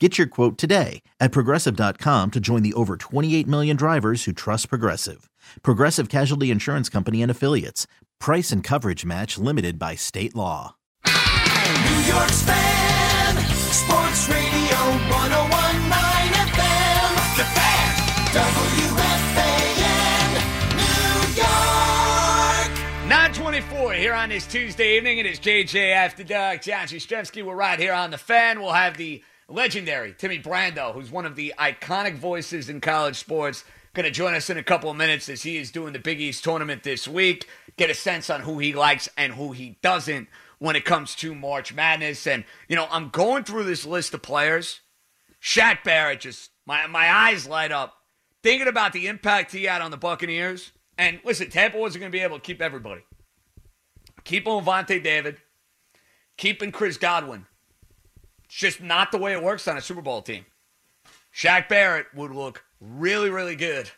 Get your quote today at progressive.com to join the over 28 million drivers who trust Progressive. Progressive Casualty Insurance Company and Affiliates. Price and coverage match limited by state law. New York's fan, Sports Radio 1019 FM. The fan, WFAN, New York. 924 here on this Tuesday evening. It is JJ After Dark. John Jastremski. We're right here on the fan. We'll have the legendary Timmy Brando, who's one of the iconic voices in college sports, going to join us in a couple of minutes as he is doing the Big East tournament this week. Get a sense on who he likes and who he doesn't when it comes to March Madness. And, you know, I'm going through this list of players. Shaq Barrett just, my, my eyes light up thinking about the impact he had on the Buccaneers. And listen, Tampa wasn't going to be able to keep everybody. Keeping Lavonte David, keeping Chris Godwin. It's just not the way it works on a Super Bowl team. Shaq Barrett would look really, really good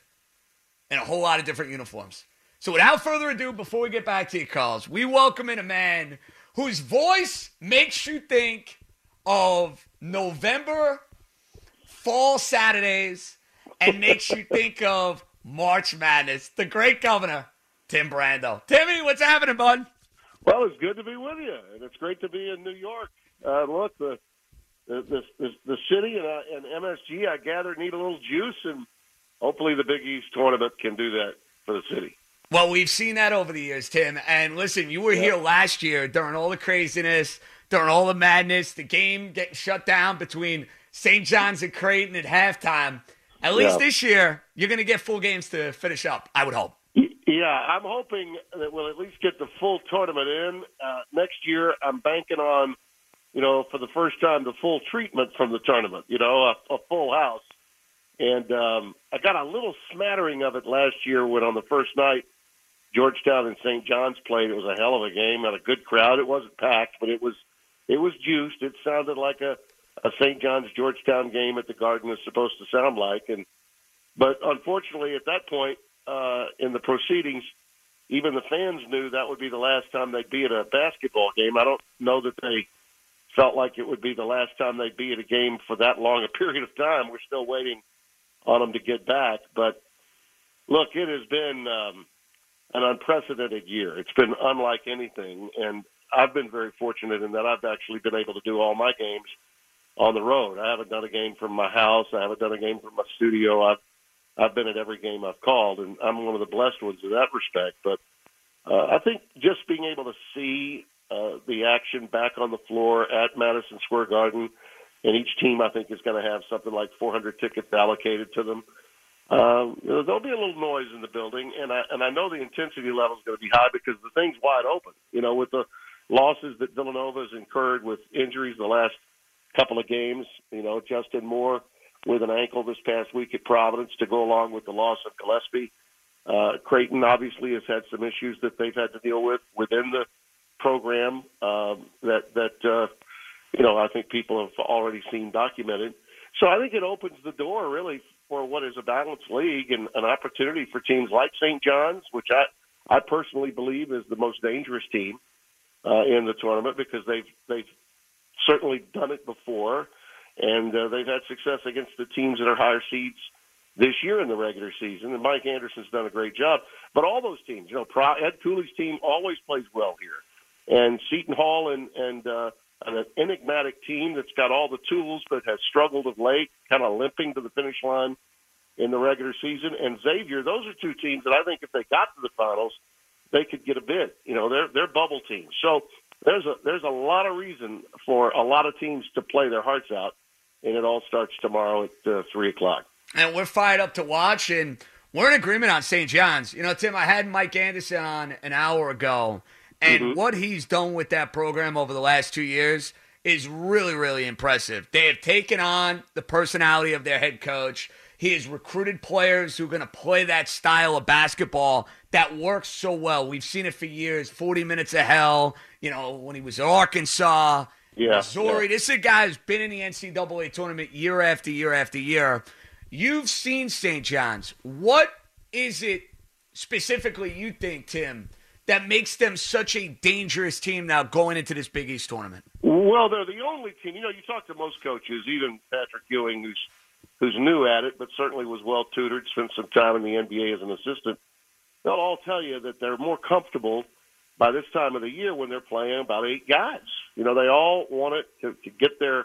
in a whole lot of different uniforms. So without further ado, before we get back to your calls, we welcome in a man whose voice makes you think of November fall Saturdays and makes you think of March Madness. The great governor, Tim Brando. Timmy, what's happening, bud? Well, it's good to be with you, and it's great to be in New York. Uh, look, the the the, the, the city and, uh, and MSG, I gather, need a little juice, and hopefully the Big East tournament can do that for the city. Well, we've seen that over the years, Tim. And listen, you were here last year during all the craziness, during all the madness, the game getting shut down between St. John's and Creighton at halftime. At least Yeah. this year, you're going to get full games to finish up, I would hope. Yeah, I'm hoping that we'll at least get the full tournament in uh, next year. I'm banking on, you know, for the first time, the full treatment from the tournament. You know, a, a full house, and um, I got a little smattering of it last year when on the first night Georgetown and St. John's played. It was a hell of a game, had a good crowd. It wasn't packed, but it was it was juiced. It sounded like a a St. John's Georgetown game at the Garden is supposed to sound like, and but unfortunately at that point uh, in the proceedings, even the fans knew that would be the last time they'd be at a basketball game. I don't know that they felt like it would be the last time they'd be at a game for that long a period of time. We're still waiting on them to get back, but look, it has been um, an unprecedented year. It's been unlike anything, and I've been very fortunate in that I've actually been able to do all my games on the road. I haven't done a game from my house. I haven't done a game from my studio. I've I've been at every game I've called, and I'm one of the blessed ones in that respect. But uh, I think just being able to see uh, the action back on the floor at Madison Square Garden, and each team I think is going to have something like 400 tickets allocated to them. Um, you know, there'll be a little noise in the building, and I and I know the intensity level is going to be high because the thing's wide open. You know, with the losses that Villanova's incurred with injuries the last couple of games. You know, Justin Moore with an ankle this past week at Providence to go along with the loss of Gillespie. Uh, Creighton obviously has had some issues that they've had to deal with within the program um, that that uh, you know I think people have already seen documented. So I think it opens the door really for what is a balanced league and an opportunity for teams like St. John's, which I I personally believe is the most dangerous team uh, in the tournament because they've they've certainly done it before, and uh, they've had success against the teams that are higher seeds this year in the regular season. And Mike Anderson's done a great job. But all those teams, you know, Ed Cooley's team always plays well here, and Seton Hall and and uh, an enigmatic team that's got all the tools but has struggled of late, kind of limping to the finish line in the regular season. And Xavier, those are two teams that I think if they got to the finals, they could get a bid. You know, they're they're bubble teams. So there's a there's a lot of reason for a lot of teams to play their hearts out, and it all starts tomorrow at uh, three o'clock. And we're fired up to watch, and we're in agreement on St. John's. You know, Tim, I had Mike Anderson on an hour ago, and Mm-hmm. what he's done with that program over the last two years is really, really impressive. They have taken on the personality of their head coach. He has recruited players who are going to play that style of basketball that works so well. We've seen it for years 40 minutes of hell, you know, when he was at Arkansas, Yeah, Missouri. yeah. This is a guy who's been in the NCAA tournament year after year after year. You've seen St. John's. What is it specifically you think, Tim, that makes them such a dangerous team now going into this Big East tournament? Well, they're the only team. You know, you talk to most coaches, even Patrick Ewing, who's who's new at it, but certainly was well tutored, spent some time in the NBA as an assistant. They'll all tell you that they're more comfortable by this time of the year when they're playing about eight guys. You know, they all want it to, to get their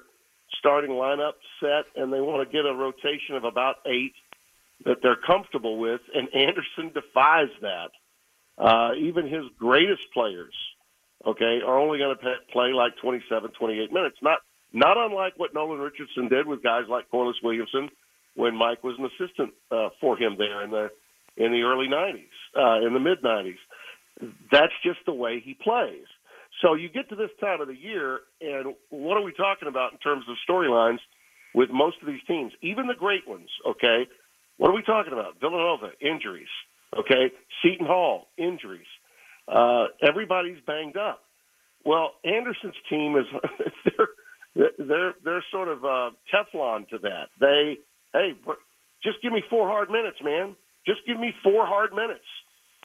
starting lineup set, and they want to get a rotation of about eight that they're comfortable with. And Anderson defies that. Uh, even his greatest players, okay, are only going to play like 27, 28 minutes. Not not unlike what Nolan Richardson did with guys like Corliss Williamson when Mike was an assistant uh, for him there in the in the early 90s, uh, in the mid 90s. That's just the way he plays. So you get to this time of the year, and what are we talking about in terms of storylines with most of these teams, even the great ones? Okay, what are we talking about? Villanova injuries. Okay, Seton Hall injuries. Uh, everybody's banged up. Well, Anderson's team is they're they're they're sort of uh, Teflon to that. They hey, just give me four hard minutes, man. Just give me four hard minutes.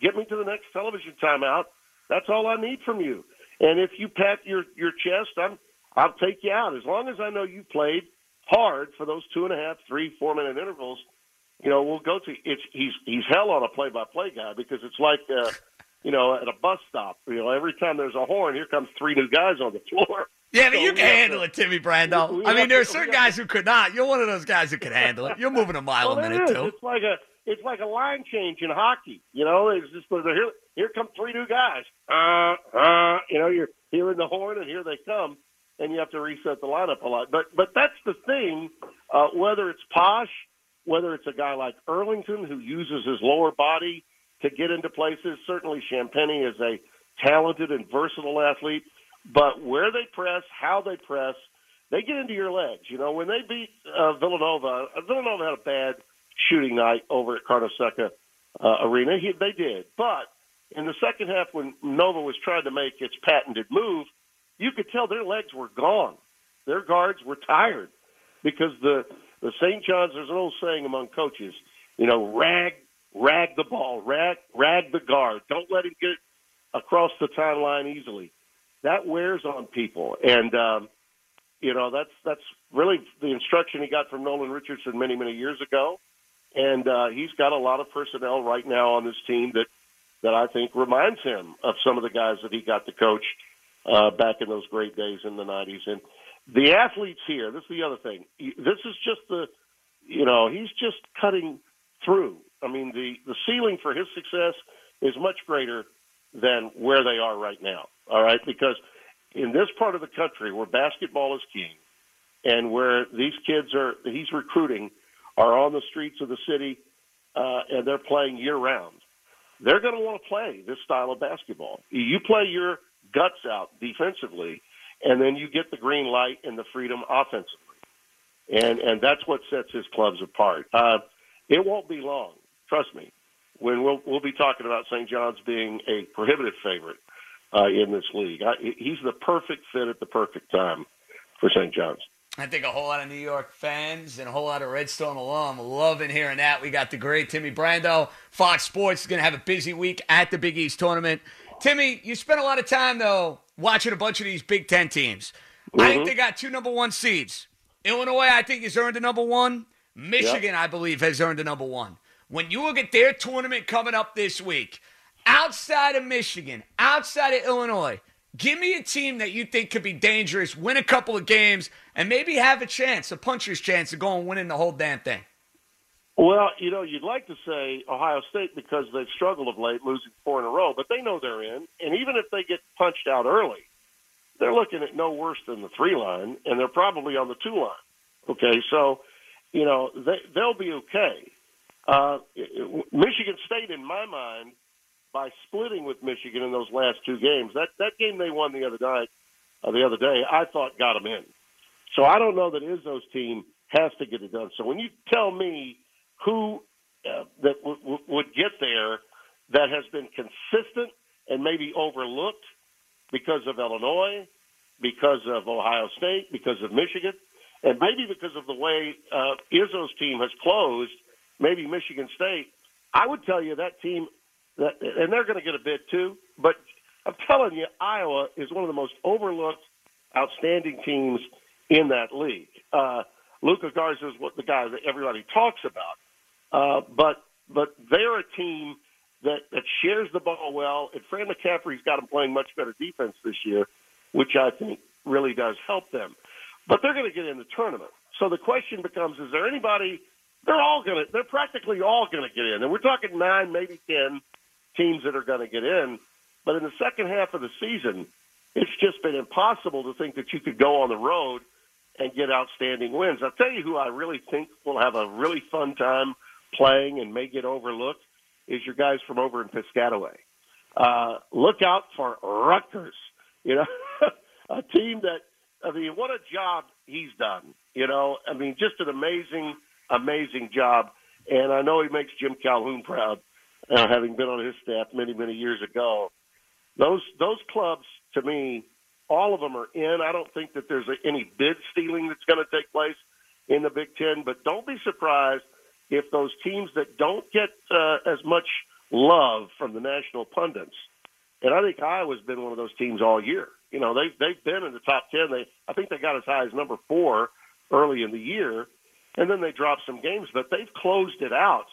Get me to the next television timeout. That's all I need from you. And if you pat your your chest, I'm I'll take you out as long as I know you played hard for those two and a half, three, four minute intervals. You know, we'll go to it's he's he's hell on a play by play guy because it's like uh, you know at a bus stop. You know, every time there's a horn, here comes three new guys on the floor. Yeah, but So you can handle to- it, Timmy Brando. I mean, there are certain guys who could not. You're one of those guys who can handle it. You're moving a mile Well, a minute, too. It's like a it's like a line change in hockey. You know, it's just here. Here come three new guys. Uh, uh, you know, you're hearing the horn, and here they come, and you have to reset the lineup a lot. But but that's the thing. Uh, whether it's Posh, whether it's a guy like Earlington who uses his lower body to get into places. Certainly, Champagnie is a talented and versatile athlete. But where they press, how they press, they get into your legs. You know, when they beat uh, Villanova, uh, Villanova had a bad shooting night over at Carnesecca uh, Arena. He, they did. But in the second half, when Nova was trying to make its patented move, you could tell their legs were gone. Their guards were tired because the the St. John's. There's an old saying among coaches, you know, rag rag the ball, rag rag the guard. Don't let him get across the timeline easily. That wears on people, and um, you know that's that's really the instruction he got from Nolan Richardson many many years ago, and uh, he's got a lot of personnel right now on this team that that I think reminds him of some of the guys that he got to coach uh, back in those great days in the '90s. And the athletes here, this is the other thing. This is just the, you know, he's just cutting through. I mean, the the ceiling for his success is much greater than where they are right now. All right, because in this part of the country where basketball is king, and where these kids are, he's recruiting, are on the streets of the city, uh, and they're playing year round. They're going to want to play this style of basketball. You play your guts out defensively, and then you get the green light and the freedom offensively, and and that's what sets his clubs apart. Uh, it won't be long, trust me, when we'll we'll be talking about St. John's being a prohibitive favorite uh, in this league. I, he's the perfect fit at the perfect time for St. John's. I think a whole lot of New York fans and a whole lot of Red Storm alum loving hearing that. We got the great Timmy Brando. Fox Sports is going to have a busy week at the Big East tournament. Timmy, you spent a lot of time, though, watching a bunch of these Big Ten teams. I think mm-hmm. they got two number one seeds. Illinois, I think, has earned a number one. Michigan, I believe, has earned a number one. When you look at their tournament coming up this week, outside of Michigan, outside of Illinois, Give me a team that you think could be dangerous, win a couple of games, and maybe have a chance, a puncher's chance of going winning the whole damn thing. Well, you know, you'd like to say Ohio State because they've struggled of late, losing four in a row, but they know they're in. And even if they get punched out early, they're looking at no worse than the three line, and they're probably on the two line. Okay, so you know they they'll be okay. Uh, Michigan State, in my mind, by splitting with Michigan in those last two games, that that game they won the other night, uh, the other day, I thought got them in. So I don't know that Izzo's team has to get it done. So when you tell me who uh, that w- w- would get there that has been consistent and maybe overlooked because of Illinois, because of Ohio State, because of Michigan, and maybe because of the way uh, Izzo's team has closed, maybe Michigan State. I would tell you that team, that, and they're going to get a bid too. But I'm telling you, Iowa is one of the most overlooked, outstanding teams in that league. Uh, Luka Garza is what the guy that everybody talks about, uh, but but they're a team that that shares the ball well. And Fran McCaffery's got them playing much better defense this year, which I think really does help them. But they're going to get in the tournament. So the question becomes: Is there anybody? They're all going to. They're practically all going to get in, and we're talking nine, maybe ten teams that are going to get in. But in the second half of the season, it's just been impossible to think that you could go on the road and get outstanding wins. I'll tell you who I really think will have a really fun time playing and may get overlooked is your guys from over in Piscataway. Uh, look out for Rutgers. You know, a team that I mean, what a job he's done. You know, I mean, just an amazing, amazing job. And I know he makes Jim Calhoun proud, uh, having been on his staff many, many years ago. Those those clubs, to me, all of them are in. I don't think that there's any bid stealing that's going to take place in the Big Ten. But don't be surprised if those teams that don't get uh, as much love from the national pundits, and I think Iowa's been one of those teams all year. You know, they've they've been in the top ten. They I think they got as high as number four early in the year, and then they dropped some games, but they've closed it out,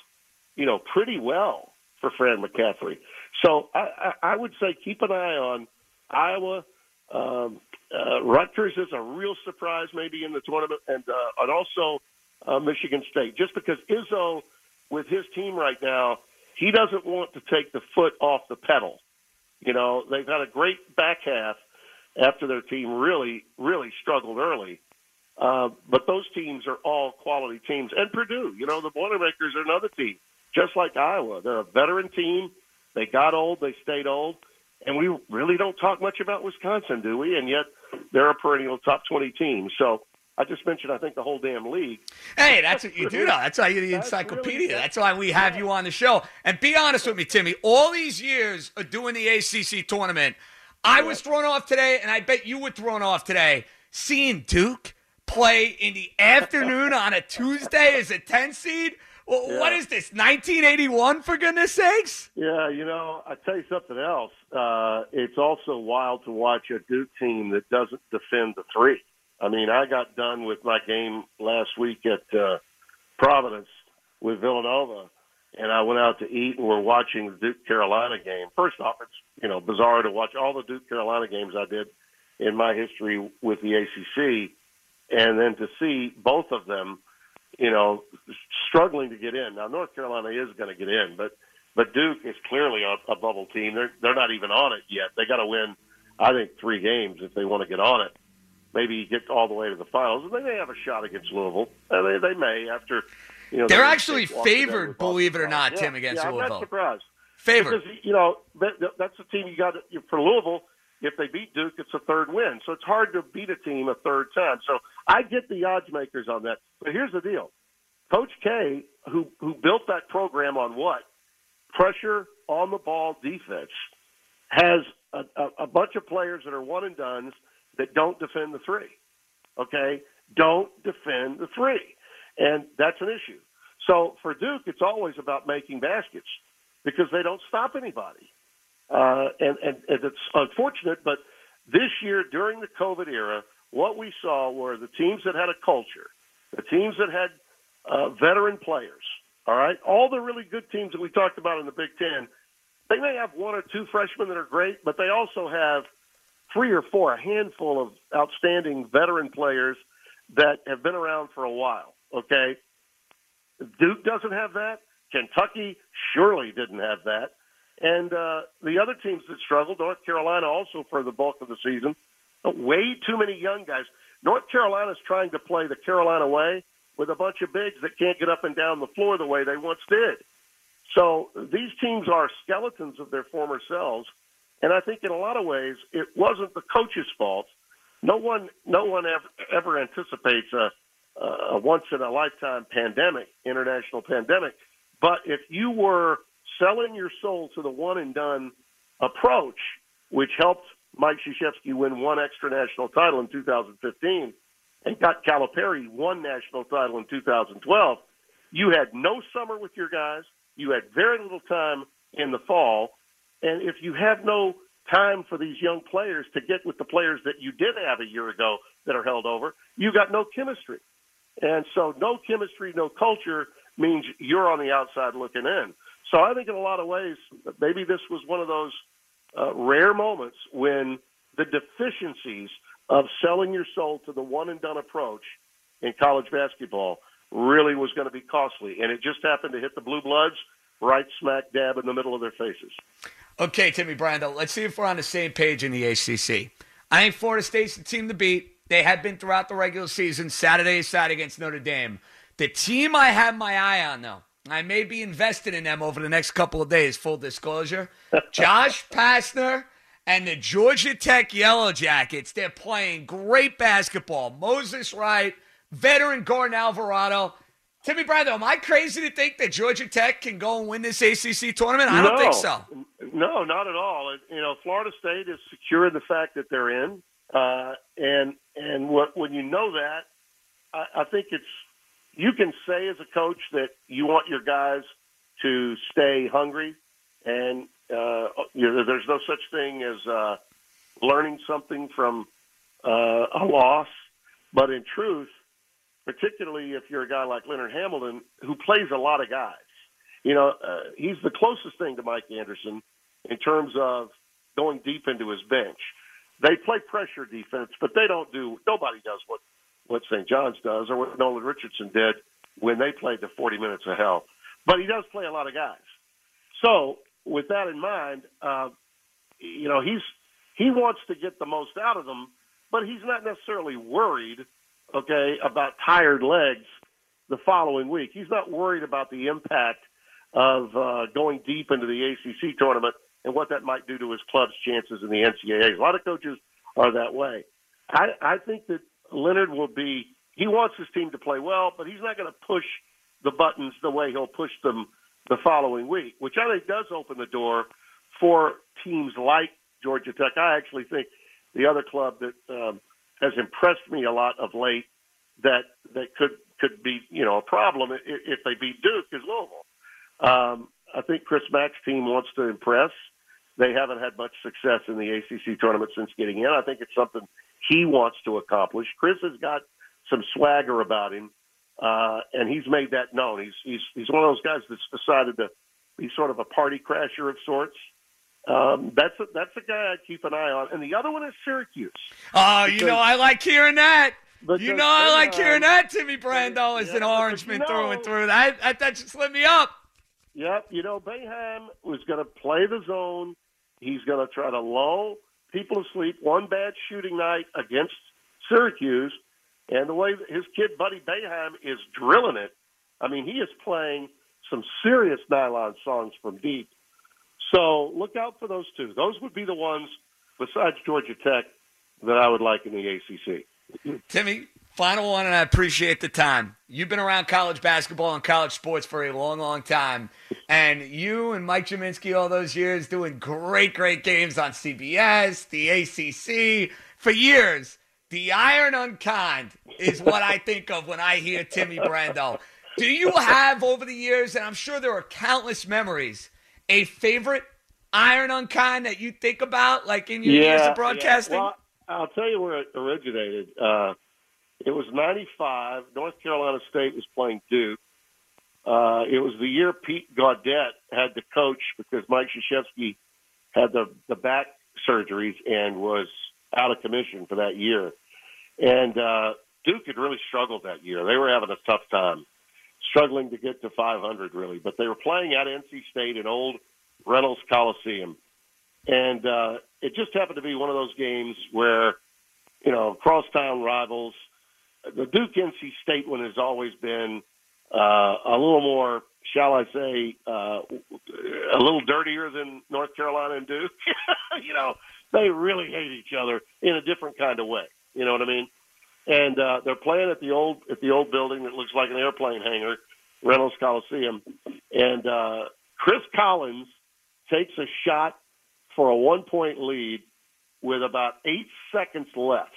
you know, pretty well for Fran McCaffery. So I, I, I would say keep an eye on Iowa. Um, uh, Rutgers is a real surprise, maybe in the tournament, and uh, and also uh, Michigan State, just because Izzo, with his team right now, he doesn't want to take the foot off the pedal. You know, they've had a great back half after their team really, really struggled early. Uh, but those teams are all quality teams. And Purdue, you know, the Boilermakers are another team, just like Iowa. They're a veteran team. They got old, they stayed old. And we really don't talk much about Wisconsin, do we? And yet they're a perennial top 20 team. So I just mentioned, I think, the whole damn league. Hey, that's what you do now. That's why you're the encyclopedia. That's why we have you on the show. And be honest with me, Timmy. All these years of doing the ACC tournament, I was thrown off today, and I bet you were thrown off today. Seeing Duke play in the afternoon on a Tuesday as a 10 seed. Well, Yeah. What is this, 1981, for goodness sakes? Yeah, you know, I tell you something else. Uh, it's also wild to watch a Duke team that doesn't defend the three. I mean, I got done with my game last week at uh, Providence with Villanova, and I went out to eat, and we're watching the Duke Carolina game. First off, it's you know bizarre to watch all the Duke Carolina games I did in my history with the ACC, and then to see both of them, you know, struggling to get in. Now North Carolina is going to get in, but but Duke is clearly a, a bubble team. They're they're not even on it yet. They got to win, I think, three games if they want to get on it. Maybe get all the way to the finals, and they may have a shot against Louisville. Uh, they they may after. You know, They're they- actually they walked it down favored, believe it or not, College. Tim, against yeah, I'm Louisville. not surprised. Favored. Because you know that, that- that's the team you got for Louisville. If they beat Duke, it's a third win. So it's hard to beat a team a third time. So I get the odds makers on that. But here's the deal: Coach K, who who built that program on what pressure on the ball defense, has a, a, a bunch of players that are one and dones that don't defend the three. Okay, don't defend the three, and that's an issue. So for Duke, it's always about making baskets because they don't stop anybody. Uh, and, and, and it's unfortunate, but this year during the COVID era, what we saw were the teams that had a culture, the teams that had uh, veteran players. All right, all the really good teams that we talked about in the Big Ten, they may have one or two freshmen that are great, but they also have three or four, a handful of outstanding veteran players that have been around for a while. Okay, Duke doesn't have that. Kentucky surely didn't have that. And uh, the other teams that struggled, North Carolina also for the bulk of the season, way too many young guys. North Carolina's trying to play the Carolina way with a bunch of bigs that can't get up and down the floor the way they once did. So these teams are skeletons of their former selves, and I think in a lot of ways it wasn't the coach's fault. No one, no one ever, ever anticipates a, a once in a lifetime pandemic, international pandemic. But if you were selling your soul to the one and done approach, which helped Mike Krzyzewski win one extra national title in 2015 and got Calipari one national title in 2012, you had no summer with your guys. You had very little time in the fall. And if you have no time for these young players to get with the players that you did have a year ago that are held over, you got no chemistry. And so no chemistry, no culture means you're on the outside looking in. So I think in a lot of ways, maybe this was one of those uh, rare moments when the deficiencies of selling your soul to the one and done approach in college basketball really was going to be costly. And it just happened to hit the Blue Bloods right smack dab in the middle of their faces. Okay, Timmy Brando, let's see if we're on the same page in the ACC. I think Florida State's the team to beat. They have been throughout the regular season, Saturday aside against Notre Dame. The team I have my eye on, though, I may be invested in them over the next couple of days, full disclosure. Josh Pastner and the Georgia Tech Yellow Jackets, they're playing great basketball. Moses Wright, veteran Gordon Alvarado. Timmy Brando, am I crazy to think that Georgia Tech can go and win this ACC tournament? I don't think so. No, not at all. You know, Florida State is secure in the fact that they're in, uh, and and what, when you know that, I, I think it's you can say as a coach that you want your guys to stay hungry, and uh, you know, there's no such thing as uh, learning something from uh, a loss. But in truth, particularly if you're a guy like Leonard Hamilton, who plays a lot of guys, you know, uh, he's the closest thing to Mike Anderson in terms of going deep into his bench. They play pressure defense, but they don't do. Nobody does what what St. John's does or what Nolan Richardson did when they played the 40 minutes of hell. But he does play a lot of guys. So with that in mind, uh, you know, he's he wants to get the most out of them, but he's not necessarily worried, okay, about tired legs the following week. He's not worried about the impact of uh, going deep into the ACC tournament and what that might do to his club's chances in the NCAA. A lot of coaches are that way. I, I think that Leonard will be. He wants his team to play well, but he's not going to push the buttons the way he'll push them the following week, which I think does open the door for teams like Georgia Tech. I actually think the other club that um, has impressed me a lot of late that that could could be you know a problem if, if they beat Duke is Louisville. Um, I think Chris Mack's team wants to impress. They haven't had much success in the ACC tournament since getting in. I think it's something he wants to accomplish. Chris has got some swagger about him, uh, and he's made that known. He's he's he's one of those guys that's decided to be sort of a party crasher of sorts. Um, that's a, that's a guy I'd keep an eye on. And the other one is Syracuse. Oh, you know I like hearing that. You know I like hearing that. Timmy Brando is Yeah, an Orangeman you through and through. That that, that just lit me up. Yep, you know, Boeheim was going to play the zone. He's going to try to lull people asleep. One bad shooting night against Syracuse, and the way that his kid Buddy Boeheim is drilling it, I mean, he is playing some serious nylon songs from deep. So look out for those two. Those would be the ones, besides Georgia Tech, that I would like in the ACC. Timmy, final one, and I appreciate the time. You've been around college basketball and college sports for a long, long time. And you and Mike Gminski all those years doing great, great games on CBS, the ACC for years. The iron unkind is what I think of when I hear Timmy Brando. Do you have over the years, and I'm sure there are countless memories, a favorite iron unkind that you think about, like in your years of broadcasting? Well, I'll tell you where it originated. Uh, it was '95. North Carolina State was playing Duke. Uh, it was the year Pete Gaudet had to coach because Mike Krzyzewski had the the back surgeries and was out of commission for that year. And uh, Duke had really struggled that year. They were having a tough time, struggling to get to 500 really. But they were playing at NC State in old Reynolds Coliseum, and uh, it just happened to be one of those games where, you know, crosstown rivals. The Duke NC State one has always been uh, a little more, shall I say, uh, a little dirtier than North Carolina and Duke. you know, they really hate each other in a different kind of way. You know what I mean? And uh, they're playing at the old at the old building that looks like an airplane hangar, Reynolds Coliseum. And uh, Chris Collins takes a shot for a one point lead with about eight seconds left.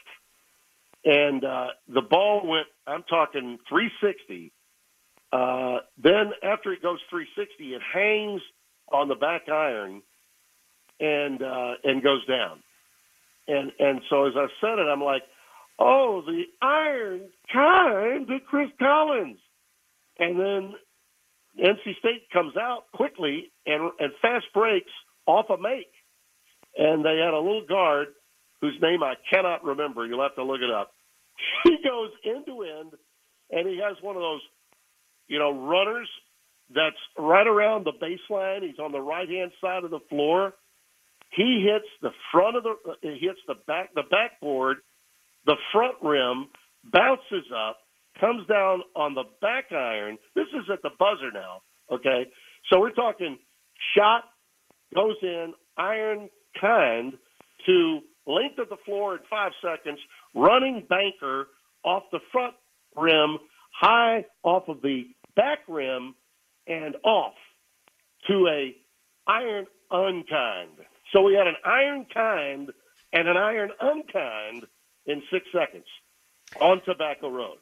And uh, the ball went, I'm talking 360. Uh, then after it goes 360, it hangs on the back iron and uh, and goes down. And and so as I said it, I'm like, oh, the iron kind to Chris Collins. And then NC State comes out quickly and and fast breaks off a make. And they had a little guard whose name I cannot remember. You'll have to look it up. He goes end to end, and he has one of those, you know, runners that's right around the baseline. He's on the right hand side of the floor. He hits the front of the, he hits the back, the backboard, the front rim, bounces up, comes down on the back iron. This is at the buzzer now. Okay, so we're talking shot goes in iron kind to length of the floor in five seconds, running banker off the front rim, high off of the back rim, and off to a iron unkind. So we had an iron kind and an iron unkind in six seconds on Tobacco Road.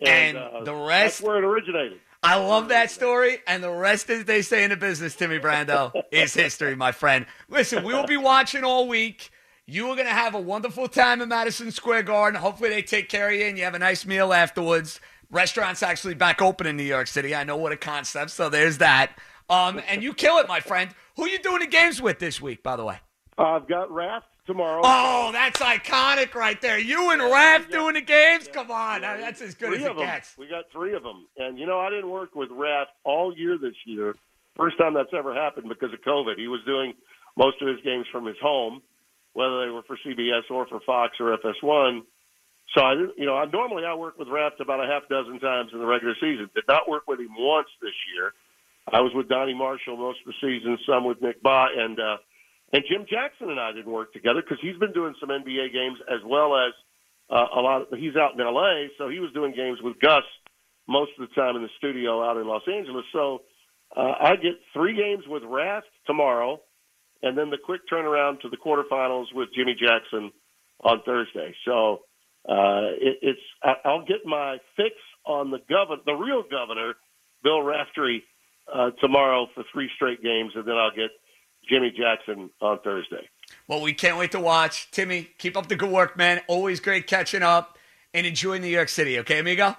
And uh, the rest- That's where it originated. I love that story, and the rest, as they say in the business, Timmy Brando, is history, my friend. Listen, we will be watching all week. You are going to have a wonderful time in Madison Square Garden. Hopefully, they take care of you and you have a nice meal afterwards. Restaurants actually back open in New York City. I know what a concept, so there's that. Um, and you kill it, my friend. Who you doing the games with this week, by the way? I've got Raft tomorrow. Oh, that's iconic right there. You and Raph doing the games? Come on. That's as good as it gets. We got three of them, and you know I didn't work with Raft all year this year. First time that's ever happened because of COVID. He was doing most of his games from his home, whether they were for CBS or for Fox or FS1. So I, didn't- you know, I normally I work with Raft about a half dozen times in the regular season. Did not work with him once this year. I was with Donnie Marshall most of the season, some with Nick Ba, and uh, and Jim Jackson and I didn't work together because he's been doing some NBA games as well as uh, a lot. Of, he's out in L.A., so he was doing games with Gus most of the time in the studio out in Los Angeles. So uh, I get three games with Raft tomorrow, and then the quick turnaround to the quarterfinals with Jimmy Jackson on Thursday. So uh, it, it's I, I'll get my fix on the governor, the real governor, Bill Raftery, uh, tomorrow for three straight games, and then I'll get Jimmy Jackson on Thursday. Well, we can't wait to watch. Timmy, keep up the good work, man. Always great catching up and enjoying New York City, okay, amigo?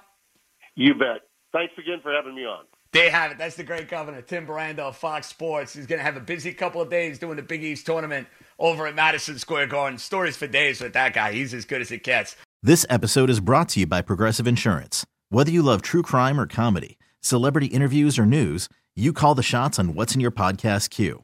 You bet. Thanks again for having me on. There you have it. That's the great governor, Tim Brando of Fox Sports. He's going to have a busy couple of days doing the Big East tournament over at Madison Square Garden. Stories for days with that guy. He's as good as it gets. This episode is brought to you by Progressive Insurance. Whether you love true crime or comedy, celebrity interviews or news, you call the shots on what's in your podcast queue.